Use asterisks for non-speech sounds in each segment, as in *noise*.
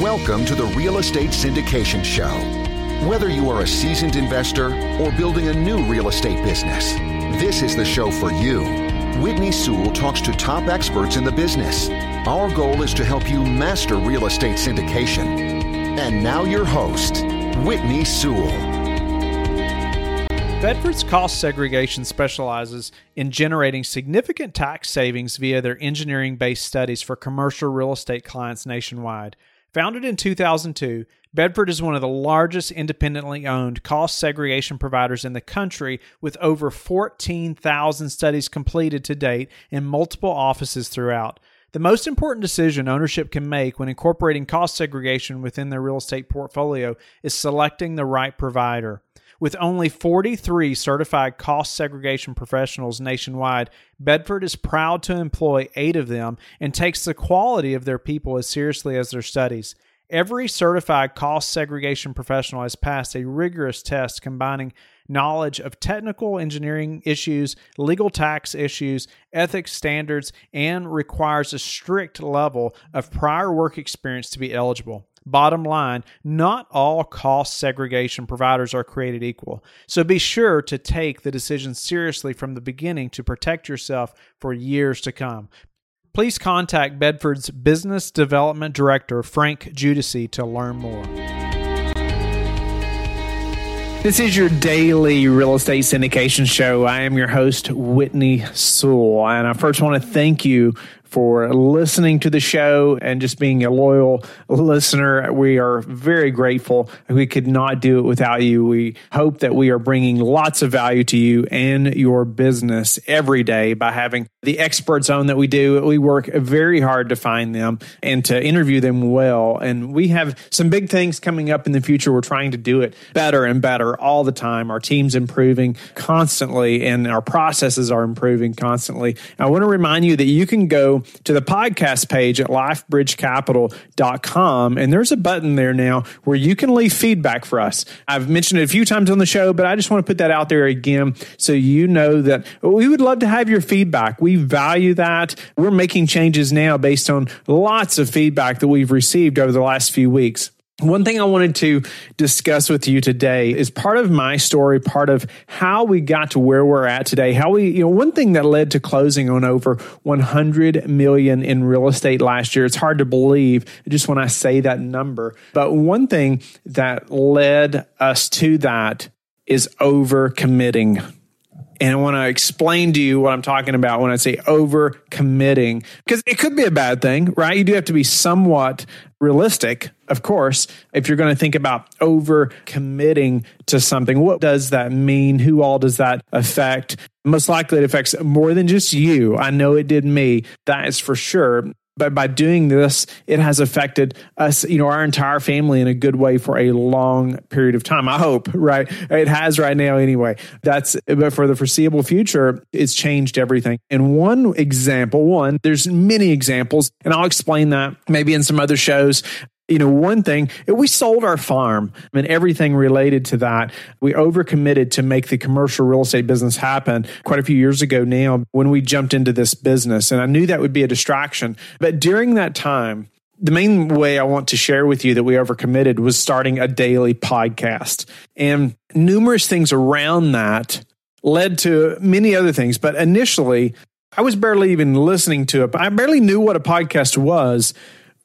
Welcome to the Real Estate Syndication Show. Whether you are a seasoned investor or building a new real estate business, this is the show for you. Whitney Sewell talks to top experts in the business. Our goal is to help you master real estate syndication. And now, your host, Whitney Sewell. Bedford's cost segregation specializes in generating significant tax savings via their engineering based studies for commercial real estate clients nationwide. Founded in 2002, Bedford is one of the largest independently owned cost segregation providers in the country with over 14,000 studies completed to date in multiple offices throughout. The most important decision ownership can make when incorporating cost segregation within their real estate portfolio is selecting the right provider. With only 43 certified cost segregation professionals nationwide, Bedford is proud to employ eight of them and takes the quality of their people as seriously as their studies. Every certified cost segregation professional has passed a rigorous test combining knowledge of technical engineering issues, legal tax issues, ethics standards, and requires a strict level of prior work experience to be eligible. Bottom line, not all cost segregation providers are created equal. So be sure to take the decision seriously from the beginning to protect yourself for years to come. Please contact Bedford's Business Development Director, Frank Judici, to learn more. This is your daily real estate syndication show. I am your host, Whitney Sewell. And I first want to thank you for listening to the show and just being a loyal listener. We are very grateful. We could not do it without you. We hope that we are bringing lots of value to you and your business every day by having the experts on that we do. We work very hard to find them and to interview them well. And we have some big things coming up in the future. We're trying to do it better and better all the time. Our team's improving constantly and our processes are improving constantly. I want to remind you that you can go to the podcast page at lifebridgecapital.com. And there's a button there now where you can leave feedback for us. I've mentioned it a few times on the show, but I just want to put that out there again so you know that we would love to have your feedback. We value that. We're making changes now based on lots of feedback that we've received over the last few weeks. One thing I wanted to discuss with you today is part of my story, part of how we got to where we're at today. How we, you know, one thing that led to closing on over 100 million in real estate last year. It's hard to believe just when I say that number. But one thing that led us to that is over committing. And I want to explain to you what I'm talking about when I say over committing, because it could be a bad thing, right? You do have to be somewhat realistic, of course, if you're going to think about over committing to something. What does that mean? Who all does that affect? Most likely it affects more than just you. I know it did me. That is for sure but by doing this it has affected us you know our entire family in a good way for a long period of time i hope right it has right now anyway that's but for the foreseeable future it's changed everything and one example one there's many examples and i'll explain that maybe in some other shows you know, one thing, we sold our farm and everything related to that. We overcommitted to make the commercial real estate business happen quite a few years ago now when we jumped into this business. And I knew that would be a distraction. But during that time, the main way I want to share with you that we overcommitted was starting a daily podcast. And numerous things around that led to many other things. But initially, I was barely even listening to it. I barely knew what a podcast was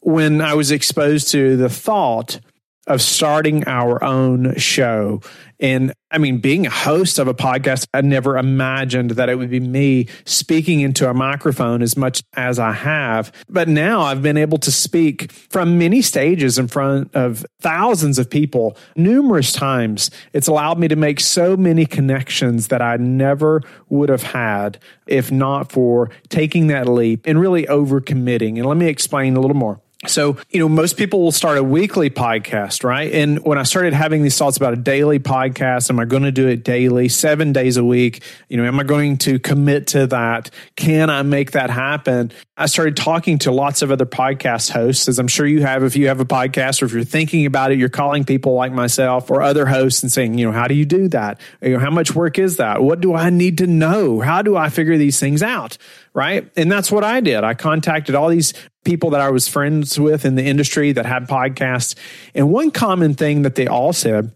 when I was exposed to the thought of starting our own show. And I mean, being a host of a podcast, I never imagined that it would be me speaking into a microphone as much as I have. But now I've been able to speak from many stages in front of thousands of people numerous times. It's allowed me to make so many connections that I never would have had if not for taking that leap and really overcommitting. And let me explain a little more. So, you know, most people will start a weekly podcast, right? And when I started having these thoughts about a daily podcast, am I going to do it daily, seven days a week? You know, am I going to commit to that? Can I make that happen? I started talking to lots of other podcast hosts, as I'm sure you have if you have a podcast or if you're thinking about it, you're calling people like myself or other hosts and saying, you know, how do you do that? You know, how much work is that? What do I need to know? How do I figure these things out? Right. And that's what I did. I contacted all these people that I was friends with in the industry that had podcasts. And one common thing that they all said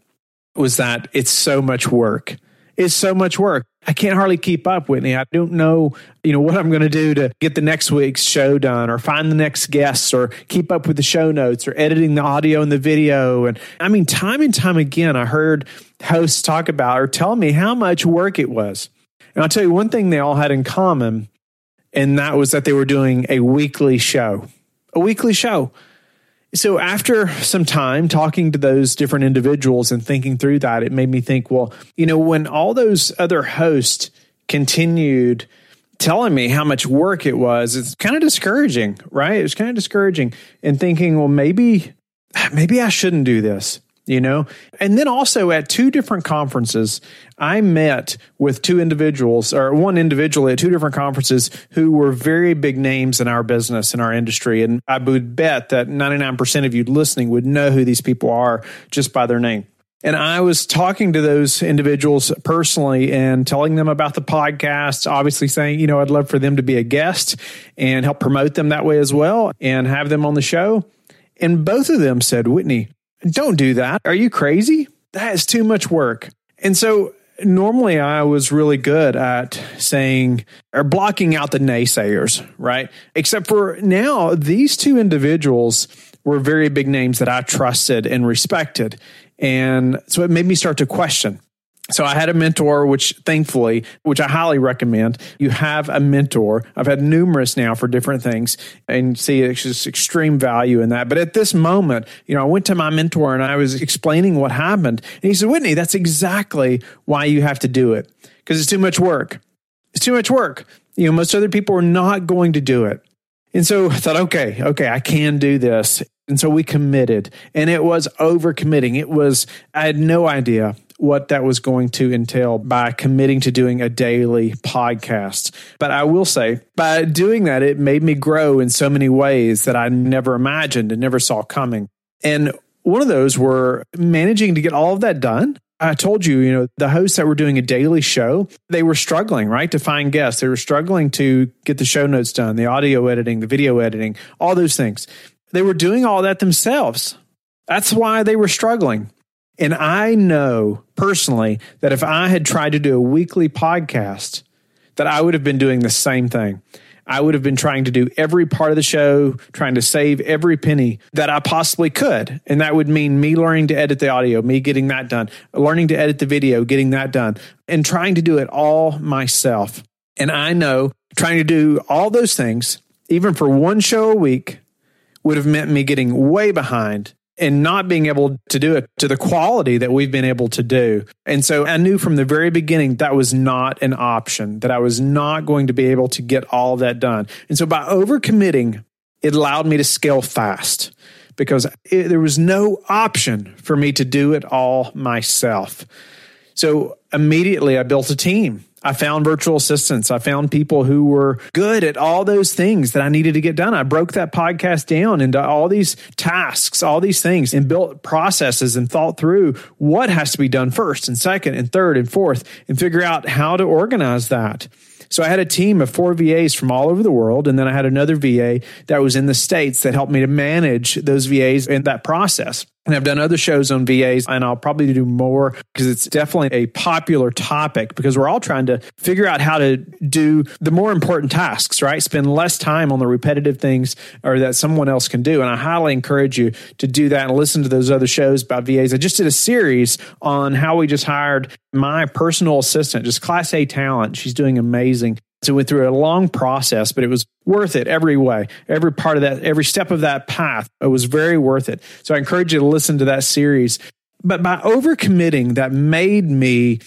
was that it's so much work. It's so much work. I can't hardly keep up, with Whitney. I don't know, you know, what I'm going to do to get the next week's show done or find the next guests or keep up with the show notes or editing the audio and the video. And I mean, time and time again, I heard hosts talk about or tell me how much work it was. And I'll tell you one thing they all had in common, and that was that they were doing a weekly show, a weekly show. So after some time talking to those different individuals and thinking through that, it made me think, well, you know, when all those other hosts continued telling me how much work it was, it's kind of discouraging, right? It was kind of discouraging and thinking, well, maybe, maybe I shouldn't do this you know? And then also at two different conferences, I met with two individuals or one individual at two different conferences who were very big names in our business, in our industry. And I would bet that 99% of you listening would know who these people are just by their name. And I was talking to those individuals personally and telling them about the podcast, obviously saying, you know, I'd love for them to be a guest and help promote them that way as well and have them on the show. And both of them said, Whitney, don't do that. Are you crazy? That is too much work. And so normally I was really good at saying or blocking out the naysayers, right? Except for now, these two individuals were very big names that I trusted and respected. And so it made me start to question so I had a mentor, which thankfully, which I highly recommend. You have a mentor. I've had numerous now for different things and see it's just extreme value in that. But at this moment, you know, I went to my mentor and I was explaining what happened. And he said, Whitney, that's exactly why you have to do it because it's too much work. It's too much work. You know, most other people are not going to do it. And so I thought, okay, okay, I can do this. And so we committed and it was over committing. It was, I had no idea what that was going to entail by committing to doing a daily podcast. But I will say, by doing that, it made me grow in so many ways that I never imagined and never saw coming. And one of those were managing to get all of that done. I told you, you know, the hosts that were doing a daily show, they were struggling, right, to find guests. They were struggling to get the show notes done, the audio editing, the video editing, all those things. They were doing all that themselves. That's why they were struggling. And I know personally that if I had tried to do a weekly podcast, that I would have been doing the same thing. I would have been trying to do every part of the show, trying to save every penny that I possibly could. And that would mean me learning to edit the audio, me getting that done, learning to edit the video, getting that done, and trying to do it all myself. And I know trying to do all those things, even for one show a week, would have meant me getting way behind and not being able to do it to the quality that we've been able to do. And so I knew from the very beginning that was not an option, that I was not going to be able to get all that done. And so by overcommitting, it allowed me to scale fast because it, there was no option for me to do it all myself. So immediately I built a team I found virtual assistants. I found people who were good at all those things that I needed to get done. I broke that podcast down into all these tasks, all these things, and built processes and thought through what has to be done first and second and third and fourth and figure out how to organize that. So I had a team of four VAs from all over the world. And then I had another VA that was in the States that helped me to manage those VAs in that process. And I've done other shows on VAs, and I'll probably do more because it's definitely a popular topic because we're all trying to figure out how to do the more important tasks, right? Spend less time on the repetitive things or that someone else can do. And I highly encourage you to do that and listen to those other shows about VAs. I just did a series on how we just hired my personal assistant, just class A talent. She's doing amazing. So we went through a long process, but it was worth it every way. Every part of that, every step of that path, it was very worth it. So I encourage you to listen to that series. But by overcommitting, that made me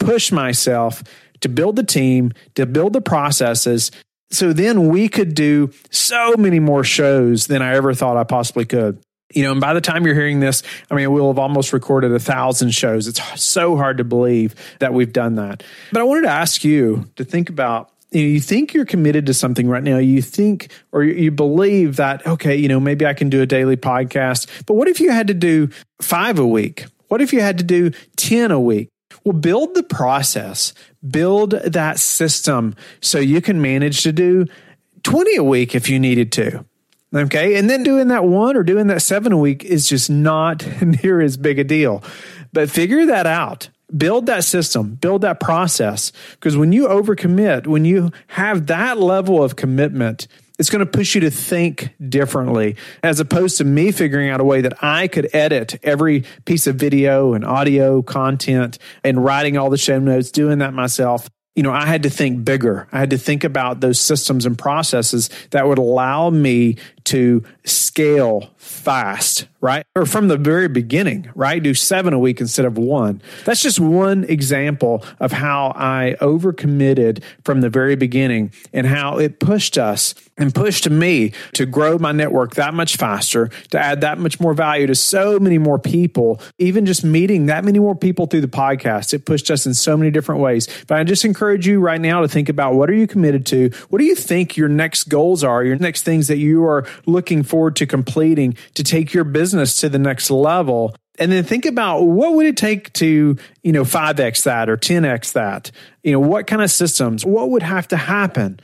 push myself to build the team, to build the processes. So then we could do so many more shows than I ever thought I possibly could. You know, and by the time you're hearing this, I mean, we'll have almost recorded a thousand shows. It's so hard to believe that we've done that. But I wanted to ask you to think about you, think you're committed to something right now. You think or you believe that, okay, you know, maybe I can do a daily podcast. But what if you had to do five a week? What if you had to do 10 a week? Well, build the process, build that system so you can manage to do 20 a week if you needed to. Okay. And then doing that one or doing that seven a week is just not *laughs* near as big a deal. But figure that out. Build that system, build that process. Because when you overcommit, when you have that level of commitment, it's going to push you to think differently as opposed to me figuring out a way that I could edit every piece of video and audio content and writing all the show notes, doing that myself you know, I had to think bigger. I had to think about those systems and processes that would allow me to scale fast, right? Or from the very beginning, right? Do seven a week instead of one. That's just one example of how I overcommitted from the very beginning and how it pushed us and pushed me to grow my network that much faster, to add that much more value to so many more people, even just meeting that many more people through the podcast. It pushed us in so many different ways. But I just encourage you right now to think about what are you committed to? What do you think your next goals are, your next things that you are looking forward to completing to take your business to the next level? and then think about what would it take to you know 5x that or 10x that you know what kind of systems what would have to happen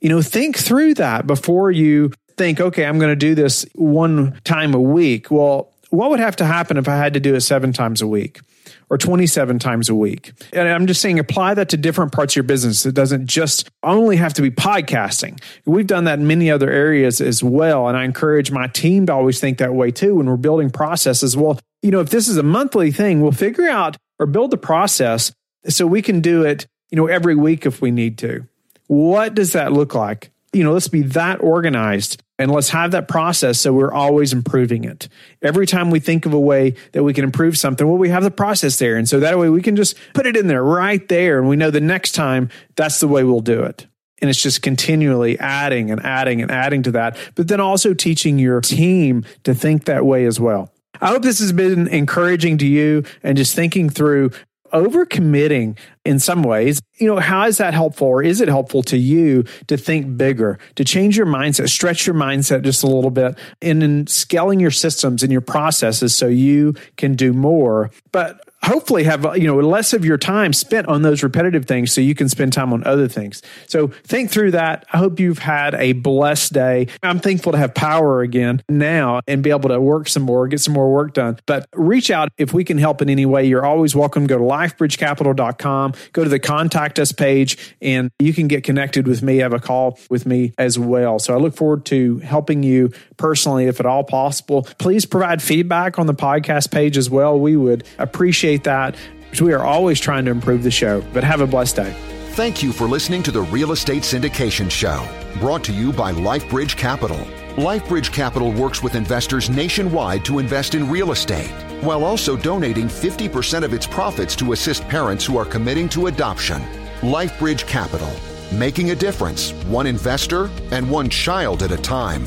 you know, think through that before you think, okay, I'm going to do this one time a week. Well, what would have to happen if I had to do it seven times a week? Or 27 times a week. And I'm just saying, apply that to different parts of your business. It doesn't just only have to be podcasting. We've done that in many other areas as well. And I encourage my team to always think that way too when we're building processes. Well, you know, if this is a monthly thing, we'll figure out or build the process so we can do it, you know, every week if we need to. What does that look like? You know, let's be that organized and let's have that process so we're always improving it. Every time we think of a way that we can improve something, well, we have the process there. And so that way we can just put it in there right there. And we know the next time that's the way we'll do it. And it's just continually adding and adding and adding to that, but then also teaching your team to think that way as well. I hope this has been encouraging to you and just thinking through overcommitting in some ways, you know, how is that helpful or is it helpful to you to think bigger, to change your mindset, stretch your mindset just a little bit, and in scaling your systems and your processes so you can do more? But hopefully have you know less of your time spent on those repetitive things so you can spend time on other things. So think through that. I hope you've had a blessed day. I'm thankful to have power again now and be able to work some more get some more work done. But reach out if we can help in any way. You're always welcome. Go to lifebridgecapital.com go to the contact us page and you can get connected with me. Have a call with me as well. So i look forward to helping you personally if at all possible. Please provide feedback on the podcast page as well. We would appreciate appreciate that. We are always trying to improve the show, but have a blessed day. Thank you for listening to the Real Estate Syndication Show, brought to you by LifeBridge Capital. LifeBridge Capital works with investors nationwide to invest in real estate, while also donating 50% of its profits to assist parents who are committing to adoption. LifeBridge Capital, making a difference, one investor and one child at a time.